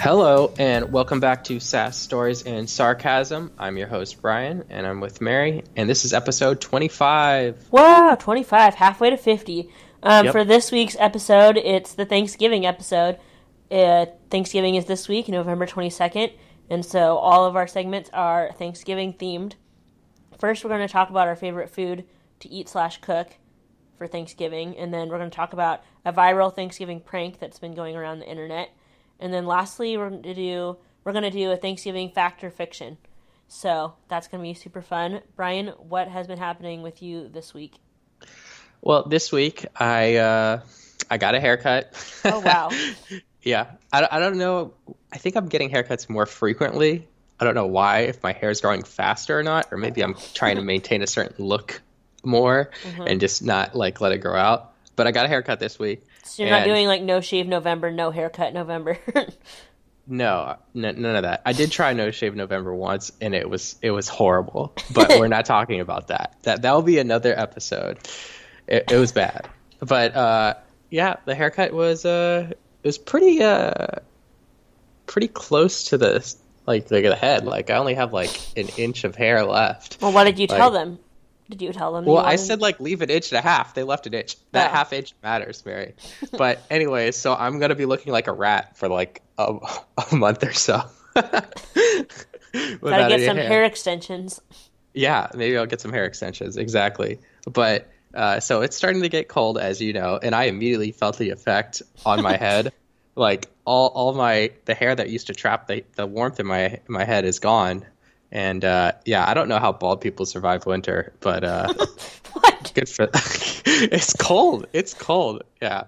Hello, and welcome back to Sass Stories and Sarcasm. I'm your host, Brian, and I'm with Mary, and this is episode 25. Wow, 25, halfway to 50. Um, Yep. For this week's episode, it's the Thanksgiving episode. Uh, Thanksgiving is this week, November 22nd, and so all of our segments are Thanksgiving themed. First, we're going to talk about our favorite food to eat slash cook for Thanksgiving, and then we're going to talk about a viral Thanksgiving prank that's been going around the internet, and then lastly, we're going to do we're going to do a Thanksgiving fact or fiction. So that's going to be super fun. Brian, what has been happening with you this week? Well, this week I uh, I got a haircut. Oh, wow. yeah, I, I don't know. I think I'm getting haircuts more frequently. I don't know why, if my hair is growing faster or not, or maybe I'm trying to maintain a certain look more Mm-hmm. and just not like let it grow out. But I got a haircut this week. So you're not doing like no shave November, no haircut November. No, n- none of that. I did try no shave November once, and it was it was horrible. But we're not talking about that. That that will be another episode. It, it was bad, but uh, yeah, the haircut was uh, it was pretty uh, pretty close to the like like the head. Like I only have like an inch of hair left. well, what did you tell them? Did you tell them? Well, I said like leave an inch and a half. They left an inch. That Oh. half inch matters, Mary. But anyway, so I'm gonna be looking like a rat for like a, a month or so. gotta get some hair extensions. Yeah, maybe I'll get some hair extensions. Exactly. But uh, so it's starting to get cold, as you know, and I immediately felt the effect on my head. Like all, all my the hair that used to trap the, the warmth in my my head is gone. And uh, yeah, I don't know how bald people survive winter, but uh, good for it's cold. It's cold. Yeah.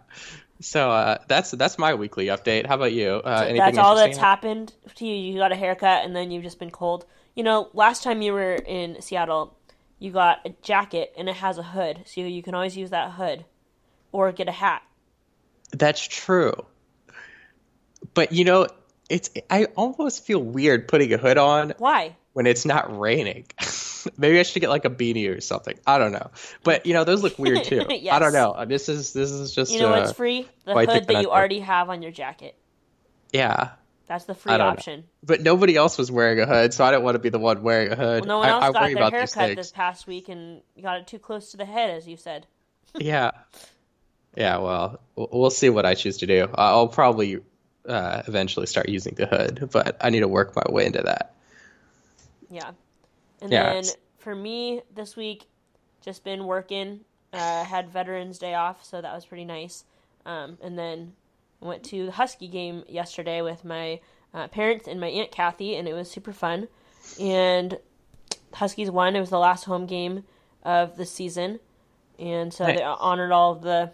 So uh, that's that's my weekly update. How about you? Uh, anything That's all that's happened to you. You got a haircut and then you've just been cold. You know, last time you were in Seattle, you got a jacket and it has a hood, so you can always use that hood, or get a hat. that's true. But you know it's i almost feel weird putting a hood on. Why? When it's not raining. Maybe i should get like a beanie or something. I don't know. But you know those look weird too. I don't know. This is this is just You know uh, what's free? The hood that you already have on your jacket. yeah. That's the free I don't know. option. but nobody else was wearing a hood so i didn't want to be the one wearing a hood. Well, no one else I got worry their haircut this past week and got it too close to the head, as you said. yeah. Yeah well we'll see what i choose to do. I- i'll probably uh, eventually start using the hood but i need to work my way into that Yeah. And Yeah, then it's- for me this week, just been working. Uh, had Veterans Day off, so that was pretty nice. Um, and then I went to the Husky game yesterday with my uh, parents and my aunt Kathy, and it was super fun. And Huskies won. It was the last home game of the season, and so Nice. they honored all of the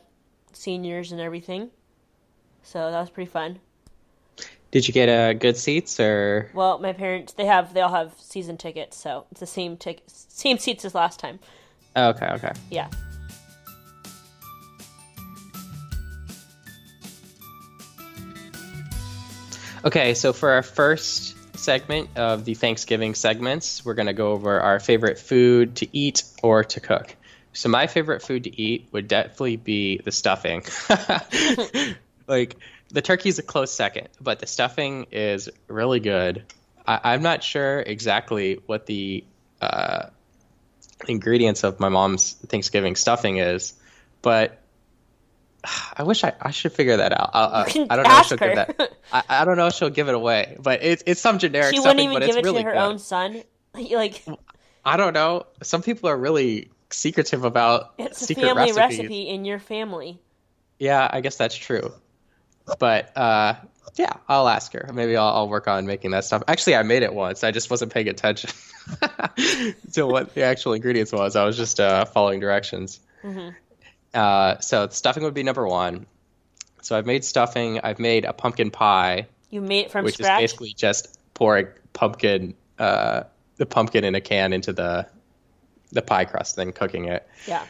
seniors and everything. So that was pretty fun. Did you get uh, good seats or Well, my parents they have they all have season tickets, so it's the same tick same seats as last time. oh, okay okay Yeah. Okay, so for our first segment of the Thanksgiving segments, we're going to go over our favorite food to eat or to cook. So my favorite food to eat would definitely be the stuffing. like the turkey's a close second, but the stuffing is really good. I, I'm not sure exactly what the uh, ingredients of my mom's Thanksgiving stuffing is, but I wish I, I should figure that out. I, I, I don't know if she'll her. give that. I, I don't know if she'll give it away, but it's it's some generic She wouldn't even but give it really to her good. own son. Like I don't know. Some people are really secretive about it's a secret family recipes. recipe in your family. Yeah, I guess that's true. But uh, yeah, I'll ask her. Maybe I'll, I'll work on making that stuff. Actually, I made it once. I just wasn't paying attention to what the actual ingredients was. I was just uh, following directions. Mhm. Uh, so stuffing would be number one. So I've made stuffing. I've made a pumpkin pie, You made it from which scratch. is basically just pouring pumpkin, uh, the pumpkin in a can into the the pie crust, then cooking it. Yeah.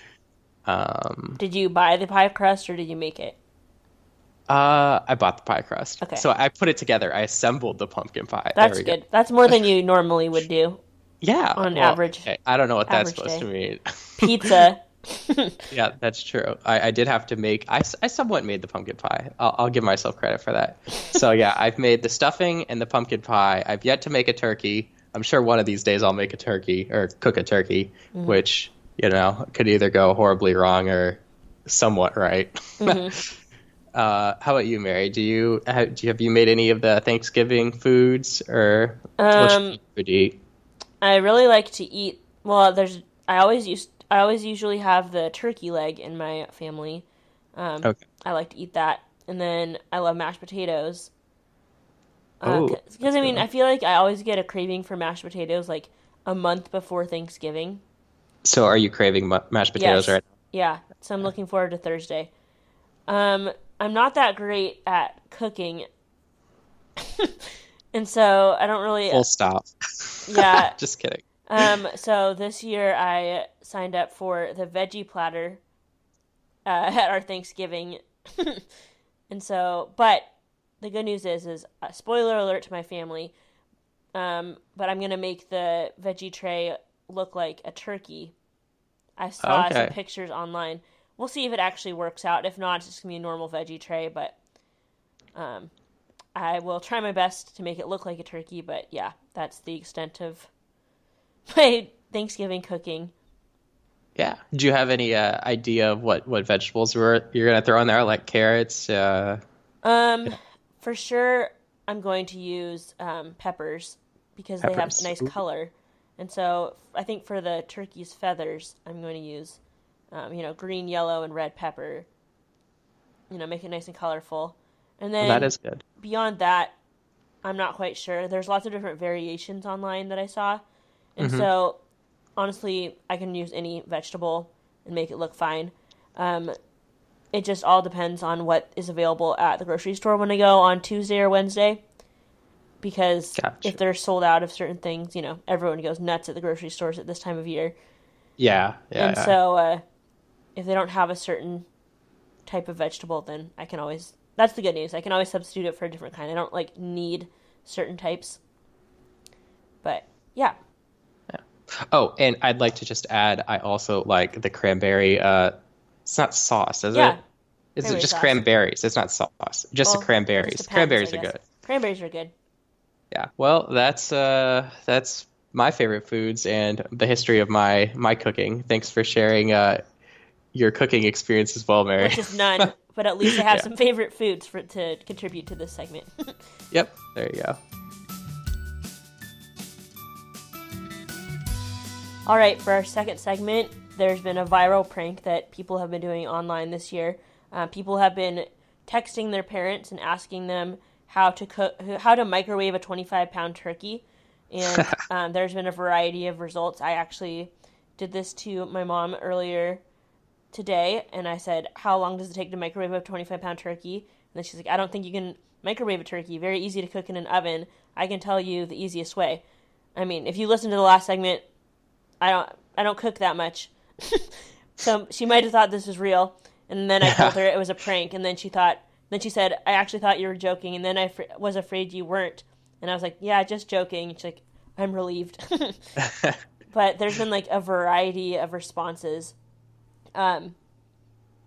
Um, Did you buy the pie crust or did you make it? Uh, I bought the pie crust. Okay. So I put it together. I assembled the pumpkin pie. That's there we good. Go. That's more than you normally would do. Yeah. On well, average- okay, I don't know what that's supposed day. to mean. Pizza yeah, that's true. I, I did have to make. I, I somewhat made the pumpkin pie. I'll, I'll give myself credit for that. So yeah, I've made the stuffing and the pumpkin pie. I've yet to make a turkey. I'm sure one of these days I'll make a turkey or cook a turkey, mm-hmm. which you know could either go horribly wrong or somewhat right. Mm-hmm. uh, how about you, Mary? Do you have, do you have you made any of the Thanksgiving foods or um, what you eat? I really like to eat. Well, there's I always used I always usually have the turkey leg in my family. Um, okay. I like to eat that, and then I love mashed potatoes. Because uh, I mean, I feel like I always get a craving for mashed potatoes like a month before Thanksgiving. So, are you craving mashed potatoes yes. right now? Yeah. So I'm looking forward to Thursday. Um, I'm not that great at cooking, and so I don't really. Full stop. Yeah. Just kidding. Um, so this year I signed up for the veggie platter uh, at our Thanksgiving, and so but the good news is is uh, spoiler alert to my family. Um, but I'm gonna make the veggie tray look like a turkey. I saw okay. some pictures online. We'll see if it actually works out. If not, it's just gonna be a normal veggie tray. But um, I will try my best to make it look like a turkey. But yeah, that's the extent of my Thanksgiving cooking. Yeah. Do you have any uh, idea of what, what vegetables were you're gonna throw in there, like carrots? Uh... Um, for sure, I'm going to use um, peppers because peppers. they have a nice color, and so I think for the turkey's feathers, I'm going to use, um, you know, green, yellow, and red pepper. You know, make it nice and colorful, and then that is good. Beyond that, I'm not quite sure. There's lots of different variations online that I saw and mm-hmm. so, honestly, I can use any vegetable and make it look fine. Um, it just all depends on what is available at the grocery store when I go on Tuesday or Wednesday. Because gotcha. if they're sold out of certain things, you know, everyone goes nuts at the grocery stores at this time of year. Yeah, yeah. And yeah. so, uh, if they don't have a certain type of vegetable, then I can always. That's the good news. I can always substitute it for a different kind. I don't like need certain types. But yeah, Oh, and I'd like to just add, I also like the cranberry. Uh, it's not sauce, is yeah. it? Is cranberry it just sauce. cranberries? It's not sauce. Just well, the cranberries. Depends, cranberries are good. Cranberries are good. Yeah. Well, that's uh, that's my favorite foods and the history of my my cooking. Thanks for sharing uh, your cooking experience as well, Mary. Which is none, but at least I have yeah. some favorite foods for to contribute to this segment. yep. There you go. All right, for our second segment, there's been a viral prank that people have been doing online this year. Uh, people have been texting their parents and asking them how to cook, how to microwave a 25 pound turkey, and um, there's been a variety of results. I actually did this to my mom earlier today, and I said, "How long does it take to microwave a 25 pound turkey?" And then she's like, "I don't think you can microwave a turkey. Very easy to cook in an oven. I can tell you the easiest way." I mean, if you listen to the last segment, I don't I don't cook that much. so she might have thought this was real, and then I told her it was a prank, and then she thought then she said I actually thought you were joking, and then I fr- was afraid you weren't, and I was like yeah just joking. she's like I'm relieved. but there's been like a variety of responses. Um,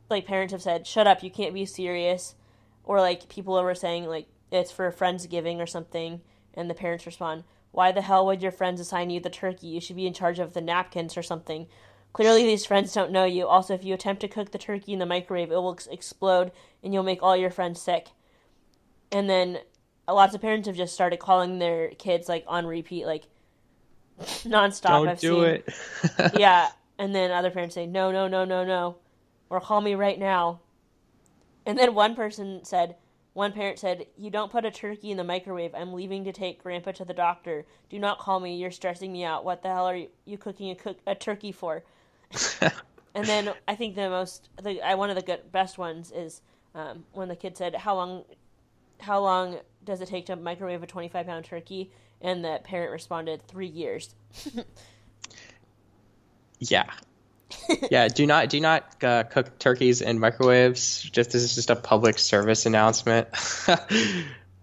like parents have said, "Shut up, you can't be serious," or like people were saying like it's for a friendsgiving or something, and the parents respond, why the hell would your friends assign you the turkey? You should be in charge of the napkins or something. Clearly, these friends don't know you. Also, if you attempt to cook the turkey in the microwave, it will ex- explode and you'll make all your friends sick. And then lots of parents have just started calling their kids like on repeat, like nonstop. Don't I've do seen. it. yeah, and then other parents say no, no, no, no, no, or call me right now. And then one person said, one parent said, You don't put a turkey in the microwave. I'm leaving to take Grandpa to the doctor. Do not call me. You're stressing me out. What the hell are you, you cooking a, cook, a turkey for? and then I think the most, the, I, one of the good, best ones is um, when the kid said, How long, how long does it take to microwave a 25 pound turkey? And the parent responded, Three years. yeah yeah, do not do not uh, cook turkeys in microwaves. Just this is just a public service announcement.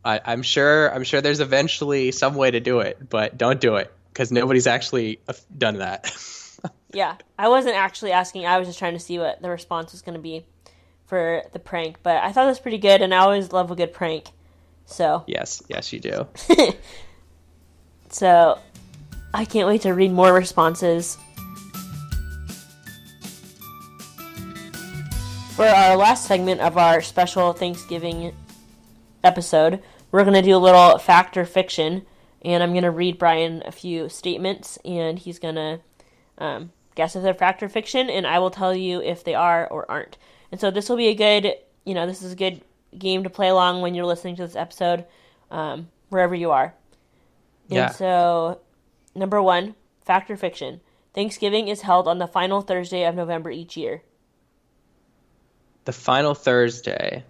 I, I'm sure I'm sure there's eventually some way to do it, but don't do it because nobody's actually uh, done that. Yeah, I wasn't actually asking. I was just trying to see what the response was going to be for the prank. But I thought it was pretty good, and I always love a good prank. So Yes, yes, you do. So I can't wait to read more responses. For our last segment of our special Thanksgiving episode, we're going to do a little fact or fiction. And I'm going to read Brian a few statements, and he's going to um, guess if they're fact or fiction, and I will tell you if they are or aren't. And so this will be a good, you know, this is a good game to play along when you're listening to this episode, um, wherever you are. Yeah. And so, number one, fact or fiction. Thanksgiving is held on the final Thursday of November each year. The final Thursday.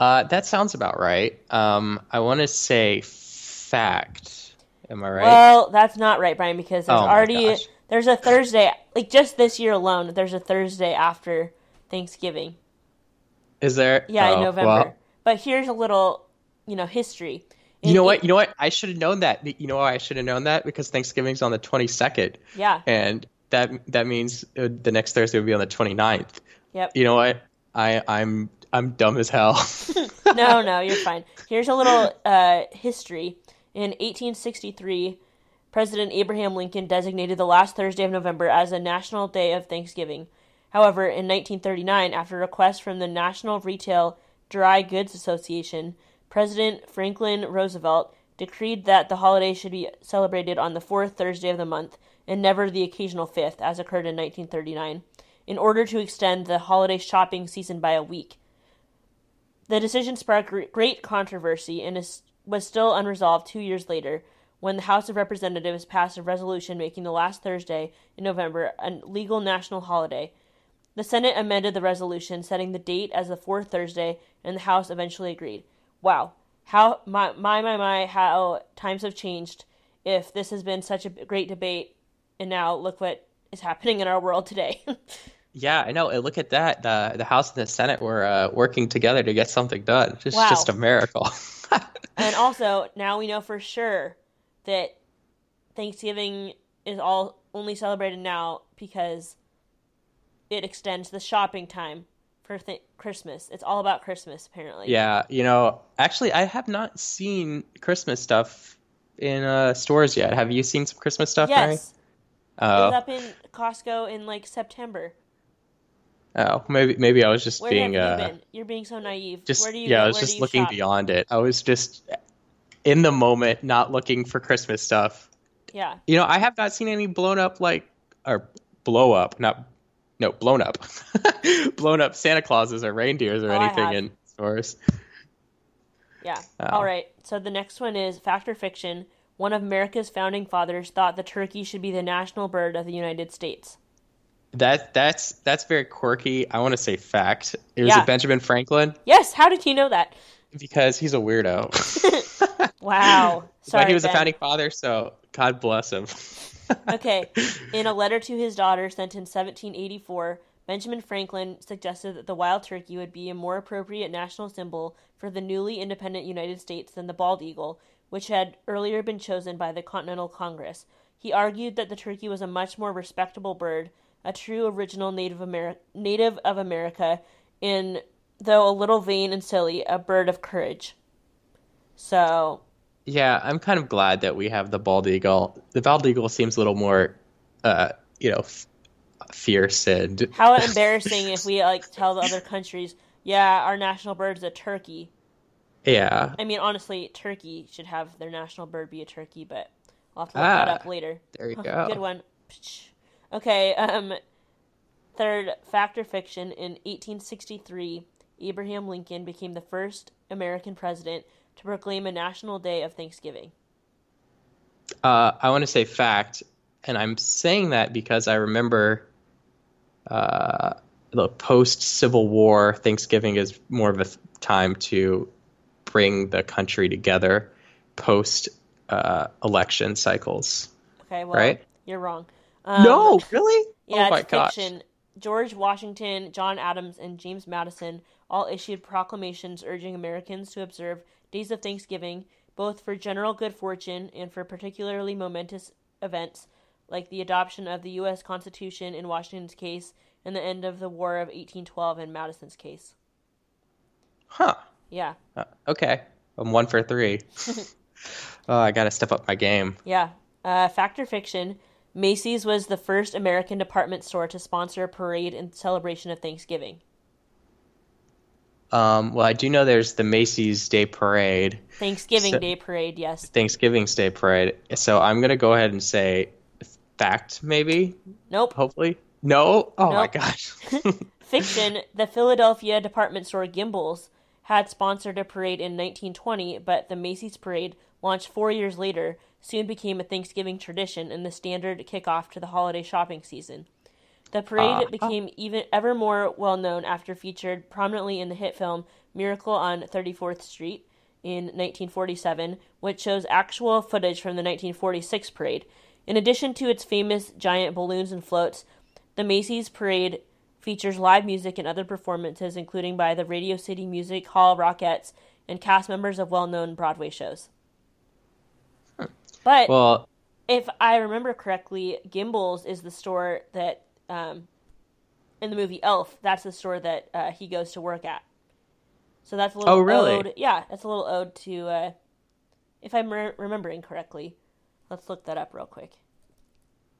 Uh, that sounds about right. Um, I want to say fact. Am I right? Well, that's not right, Brian, because there's Oh already gosh. there's a Thursday like just this year alone. There's a Thursday after Thanksgiving. Is there? Yeah, in Oh, November. well, But here's a little, you know, history. you know what? You know what? I should have known that. You know why I should have known that? Because Thanksgiving's on the 22nd. Yeah. And that that means uh, the next Thursday would be on the 29th. Yep. You know what? I I'm I'm dumb as hell. no, no, you're fine. Here's a little uh, history. In 1863, President Abraham Lincoln designated the last Thursday of November as a national day of Thanksgiving. However, in 1939, after a request from the National Retail Dry Goods Association, President Franklin Roosevelt decreed that the holiday should be celebrated on the fourth Thursday of the month and never the occasional fifth, as occurred in 1939, in order to extend the holiday shopping season by a week. The decision sparked great controversy and is, was still unresolved two years later when the House of Representatives passed a resolution making the last Thursday in November a legal national holiday. The Senate amended the resolution, setting the date as the fourth Thursday, and the House eventually agreed. Wow, how my my my my how times have changed. If this has been such a great debate, and now look what is happening in our world today. yeah, I know. And Look at that. The the House and the Senate were uh, working together to get something done. It's Wow. just a miracle. And also, now we know for sure that Thanksgiving is all only celebrated now because it extends the shopping time for th- Christmas. It's all about Christmas, apparently. yeah, you know, actually, I have not seen Christmas stuff in uh, stores yet. Have you seen some Christmas stuff, Mary? Yes. It was Oh, up in Costco in like September. Oh, maybe maybe I was just Where being have you uh, been? You're being so naive. just where do you yeah? I was just looking shop? beyond it. I was just in the moment, not looking for Christmas stuff. Yeah. You know, I have not seen any blown up like or blow up, not no blown up, blown up Santa Clauses or reindeers or Oh, anything in stores. Yeah. Oh. All right. So the next one is fact or fiction. One of America's founding fathers thought the turkey should be the national bird of the United States. That that's that's very quirky. I want to say fact. It was Yeah. a Benjamin Franklin Yes. How did you know that? because he's a weirdo. Wow. Sorry. but he was a founding father, so God bless him. Okay. In a letter to his daughter sent in 1784, Benjamin Franklin suggested that the wild turkey would be a more appropriate national symbol for the newly independent United States than the bald eagle, which had earlier been chosen by the Continental Congress. He argued that the turkey was a much more respectable bird, a true original native, Ameri- native of America, and, though a little vain and silly, a bird of courage. So, Yeah, I'm kind of glad that we have the bald eagle. The bald eagle seems a little more, uh, you know, f- fierce and How embarrassing if we like tell the other countries, yeah, our national bird is a turkey. yeah. I mean, honestly, turkey should have their national bird be a turkey, but I'll have to look that Ah, up later. There you Huh, go. Good one. Psh. Okay, um, third, fact or fiction. In 1863, Abraham Lincoln became the first American president to proclaim a national day of Thanksgiving. Uh, I want to say fact, and I'm saying that because I remember uh, the post Civil War Thanksgiving is more of a th- time to bring the country together post uh, election cycles. Okay, well, Right? you're wrong. Um, no, really? Yeah, oh my it's gosh. fiction. George Washington, John Adams, and James Madison all issued proclamations urging Americans to observe days of Thanksgiving, both for general good fortune and for particularly momentous events like the adoption of the U.S. Constitution in Washington's case and the end of the War of 1812 in Madison's case. Huh. Yeah. Uh, okay. I'm one for three. oh, I gotta step up my game. Yeah. Uh, fact or fiction? Macy's was the first American department store to sponsor a parade in celebration of Thanksgiving. Um, well, I do know there's the Macy's Day Parade, Thanksgiving So- Day Parade, yes. Thanksgiving Day Parade. So I'm gonna go ahead and say fact, maybe, Nope. hopefully. No. Oh my gosh. Fiction, the Philadelphia department store Gimbels had sponsored a parade in 1920, but the Macy's parade, launched four years later, soon became a Thanksgiving tradition and the standard kickoff to the holiday shopping season. The parade Ah. became even ever more well known after featured prominently in the hit film Miracle on 34th Street in 1947, which shows actual footage from the 1946 parade. In addition to its famous giant balloons and floats, the Macy's parade features live music and other performances, including by the Radio City Music Hall Rockettes and cast members of well known Broadway shows. But well, if I remember correctly, Gimbels is the store that, um, in the movie Elf, that's the store that uh, he goes to work at. So that's a little Oh, really? ode. Yeah, that's a little ode to, uh, if I'm re- remembering correctly. Let's look that up real quick.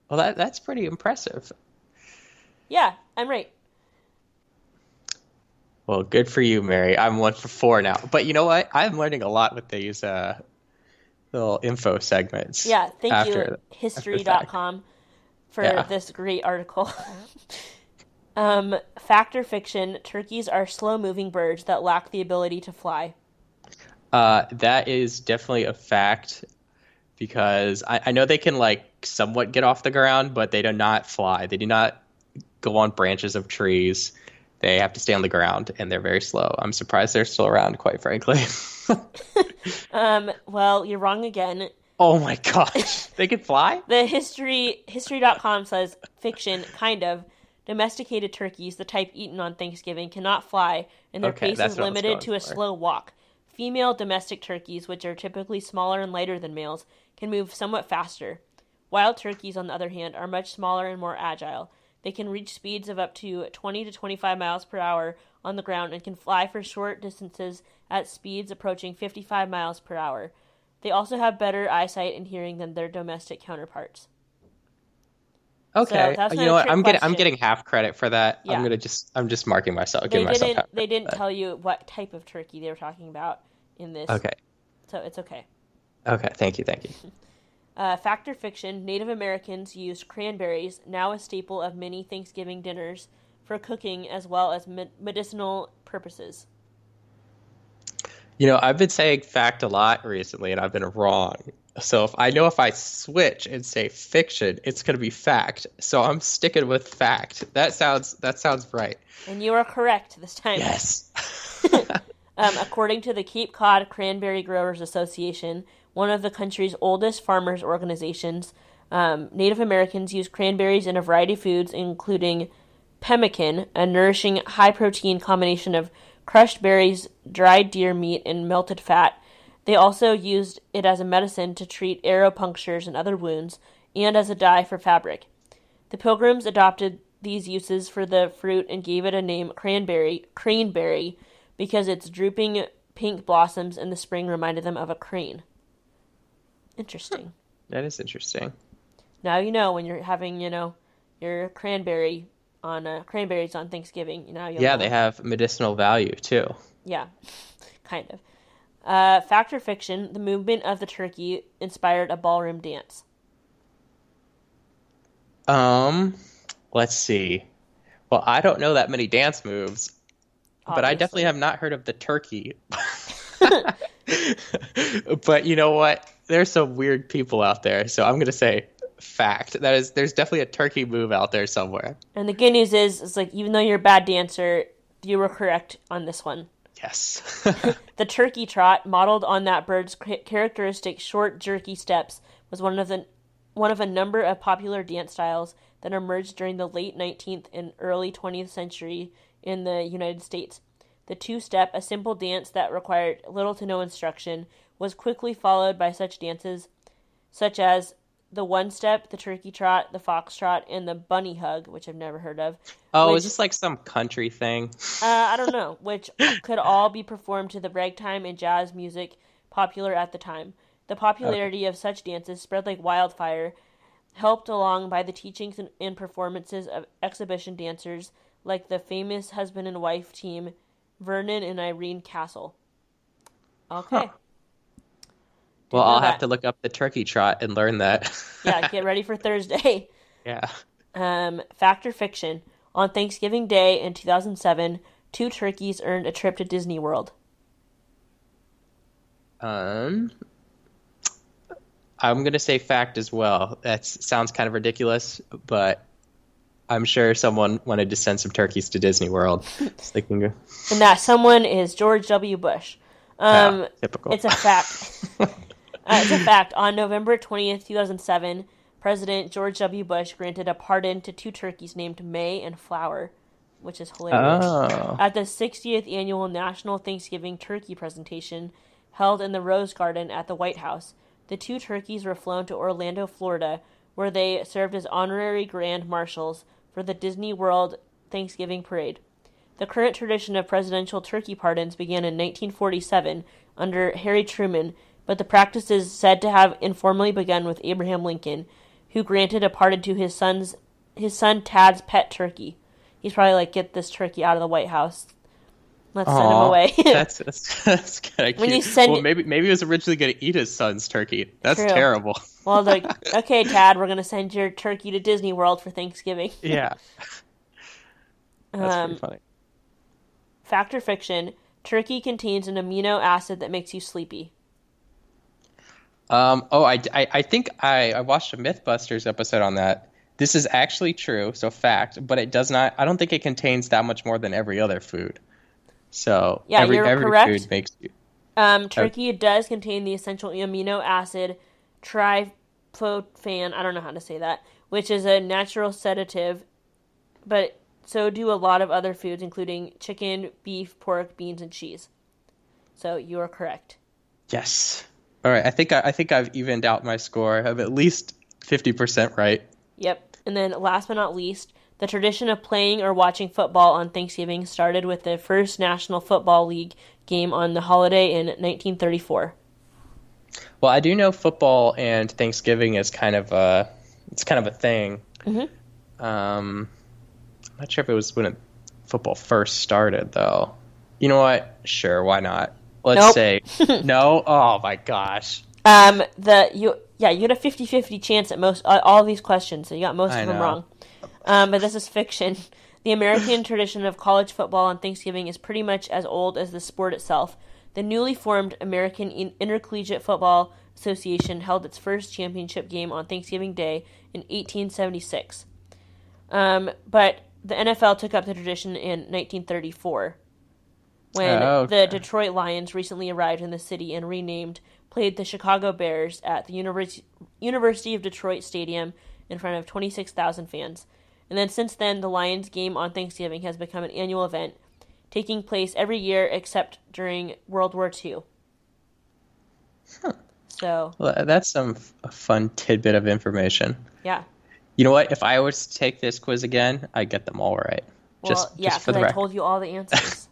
well, that that's pretty impressive. Yeah, I'm right. Well, good for you, Mary. I'm one for four now. But you know what? I'm learning a lot with these uh, little info segments. Yeah, thank after, you, after the fact. history.com, for Yeah. this great article. um, fact or fiction, turkeys are slow moving birds that lack the ability to fly. Uh, that is definitely a fact because I, I know they can like somewhat get off the ground, but they do not fly. They do not go on branches of trees. They have to stay on the ground, and they're very slow. I'm surprised they're still around, quite frankly. Um, well, you're wrong again. oh my gosh, they can fly? The history history.com says fiction kind of domesticated turkeys, the type eaten on Thanksgiving, cannot fly, and their Okay, pace is what I was limited to a for. slow walk. Female domestic turkeys, which are typically smaller and lighter than males, can move somewhat faster. Wild turkeys, on the other hand, are much smaller and more agile. They can reach speeds of up to 20 to 25 miles per hour on the ground and can fly for short distances at speeds approaching 55 miles per hour. They also have better eyesight and hearing than their domestic counterparts. Okay, that's you know what? I'm getting I'm getting half credit for that. Yeah. I'm gonna just I'm just marking myself, They didn't. They didn't tell you what type of turkey they were talking about in this. Okay, So it's okay. okay, thank you, thank you. Uh, fact or fiction? Native Americans used cranberries, now a staple of many Thanksgiving dinners, for cooking as well as me- medicinal purposes. You know, I've been saying fact a lot recently, and I've been wrong. So if I know if I switch and say fiction, it's going to be fact. So I'm sticking with fact. That sounds that sounds right. And you are correct this time. Yes. Um, according to the Cape Cod Cranberry Growers Association, one of the country's oldest farmers organizations, um, Native Americans use cranberries in a variety of foods, including pemmican, a nourishing high protein combination of crushed berries, dried deer meat, and melted fat. They also used it as a medicine to treat arrow punctures and other wounds, and as a dye for fabric. The Pilgrims adopted these uses for the fruit and gave it a name cranberry, craneberry, because its drooping pink blossoms in the spring reminded them of a crane. Interesting. that is interesting. Now you know when you're having, you know, your cranberry on uh, cranberries on Thanksgiving. Now you'll Yeah, know. they have medicinal value too. Yeah, kind of. Uh, fact or fiction? The movement of the turkey inspired a ballroom dance. Um, let's see. Well, I don't know that many dance moves, but I definitely have not heard of the turkey. but you know what? There's some weird people out there, so I'm going to say fact. That is there's definitely a turkey move out there somewhere. And the good news is, it's like even though you're a bad dancer, you were correct on this one. Yes. The turkey trot, modeled on that bird's characteristic short, jerky steps, was one of the one of a number of popular dance styles that emerged during the late 19th and early 20th century in the United States. The two-step, a simple dance that required little to no instruction, was quickly followed by such dances such as the one step, the turkey trot, the foxtrot, and the bunny hug, which I've never heard of. Oh, which, is this like some country thing? uh, I don't know, which could all be performed to the ragtime and jazz music popular at the time. The popularity okay. of such dances spread like wildfire, helped along by the teachings and, and performances of exhibition dancers like the famous husband and wife team Vernon and Irene Castle. Okay. Huh. Well, I'll that. have to look up the turkey trot and learn that. yeah, get ready for Thursday. Yeah. Um, fact or fiction? On Thanksgiving Day in 2007, two turkeys earned a trip to Disney World. Um, I'm gonna say fact as well. That sounds kind of ridiculous, but I'm sure someone wanted to send some turkeys to Disney World. And that someone is George W. Bush. Um, yeah, typical. It's a fact. uh, it's a fact. On November 20th, 2007, President George W. Bush granted a pardon to two turkeys named May and Flower, which is hilarious. Oh. At the 60th annual National Thanksgiving Turkey presentation held in the Rose Garden at the White House, the two turkeys were flown to Orlando, Florida, where they served as honorary grand marshals for the Disney World Thanksgiving Parade. The current tradition of presidential turkey pardons began in 1947 under Harry Truman, but the practice is said to have informally begun with Abraham Lincoln, who granted a pardon to his son's his son Tad's pet turkey. He's probably like, get this turkey out of the White House. Let's Aww, send him away. that's that's, that's kind of cute. When you send well, maybe maybe he was originally going to eat his son's turkey. That's True. terrible. Well, like, okay, Tad, we're going to send your turkey to Disney World for Thanksgiving. Yeah. That's um, pretty funny. Fact or fiction? Turkey contains an amino acid that makes you sleepy. Um, oh, I, I, I think I, I watched a MythBusters episode on that. This is actually true, so fact, but it does not. I don't think it contains that much more than every other food. So yeah, every, you're every correct. food makes you. Um, turkey okay. does contain the essential amino acid tryptophan. I don't know how to say that, which is a natural sedative, but so do a lot of other foods, including chicken, beef, pork, beans, and cheese. So you are correct. Yes. All right. I think I, I think I've evened out my score. I'm at least fifty percent right. Yep. And then last but not least, the tradition of playing or watching football on Thanksgiving started with the first National Football League game on the holiday in 1934. Well, I do know football and Thanksgiving is kind of a it's kind of a thing. Mm-hmm. Um, I'm not sure if it was when it, football first started, though. You know what? Sure, why not? Let's nope. say no. Oh my gosh. Um, the you yeah you had a 50-50 chance at most uh, all these questions, so you got most I of them wrong. Um, but this is fiction. The American tradition of college football on Thanksgiving is pretty much as old as the sport itself. The newly formed American Intercollegiate Football Association held its first championship game on Thanksgiving Day in 1876. Um, but the NFL took up the tradition in 1934 when oh, okay. the Detroit Lions recently arrived in the city and renamed played the Chicago Bears at the University University of Detroit Stadium in front of 26,000 fans. And then since then the Lions game on Thanksgiving has become an annual event taking place every year except during World War II. Huh. So well, that's some f- fun tidbit of information. Yeah. You know what? If I was to take this quiz again, I get them all right. Well, just, yeah, because I record. told you all the answers.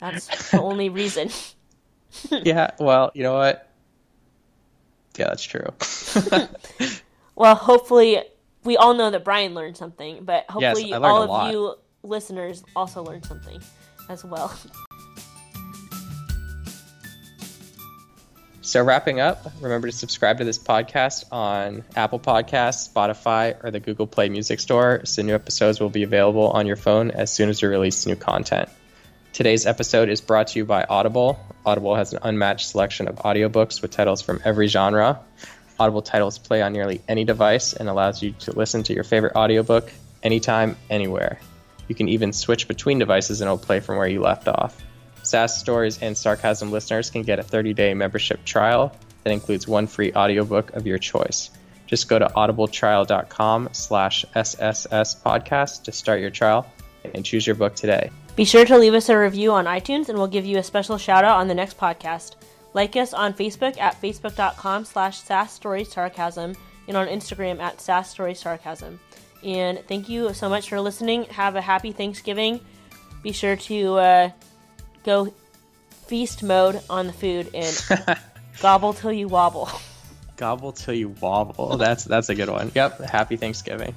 That's the only reason. yeah. Well, you know what? Yeah, that's true. well, hopefully, we all know that Brian learned something, but hopefully, yes, all of you listeners also learned something as well. So, wrapping up, remember to subscribe to this podcast on Apple Podcasts, Spotify, or the Google Play Music Store so new episodes will be available on your phone as soon as we release new content. Today's episode is brought to you by Audible. Audible has an unmatched selection of audiobooks with titles from every genre. Audible titles play on nearly any device and allows you to listen to your favorite audiobook anytime, anywhere. You can even switch between devices and it'll play from where you left off. SASS Stories and Sarcasm listeners can get a 30-day membership trial that includes one free audiobook of your choice. Just go to audibletrial.com slash SSS podcast to start your trial and choose your book today. Be sure to leave us a review on iTunes and we'll give you a special shout out on the next podcast. Like us on Facebook at facebook.com slash sarcasm and on Instagram at Sass Story Sarcasm. And thank you so much for listening. Have a happy Thanksgiving. Be sure to uh, go feast mode on the food and gobble till you wobble. Gobble till you wobble. That's that's a good one. Yep. Happy Thanksgiving.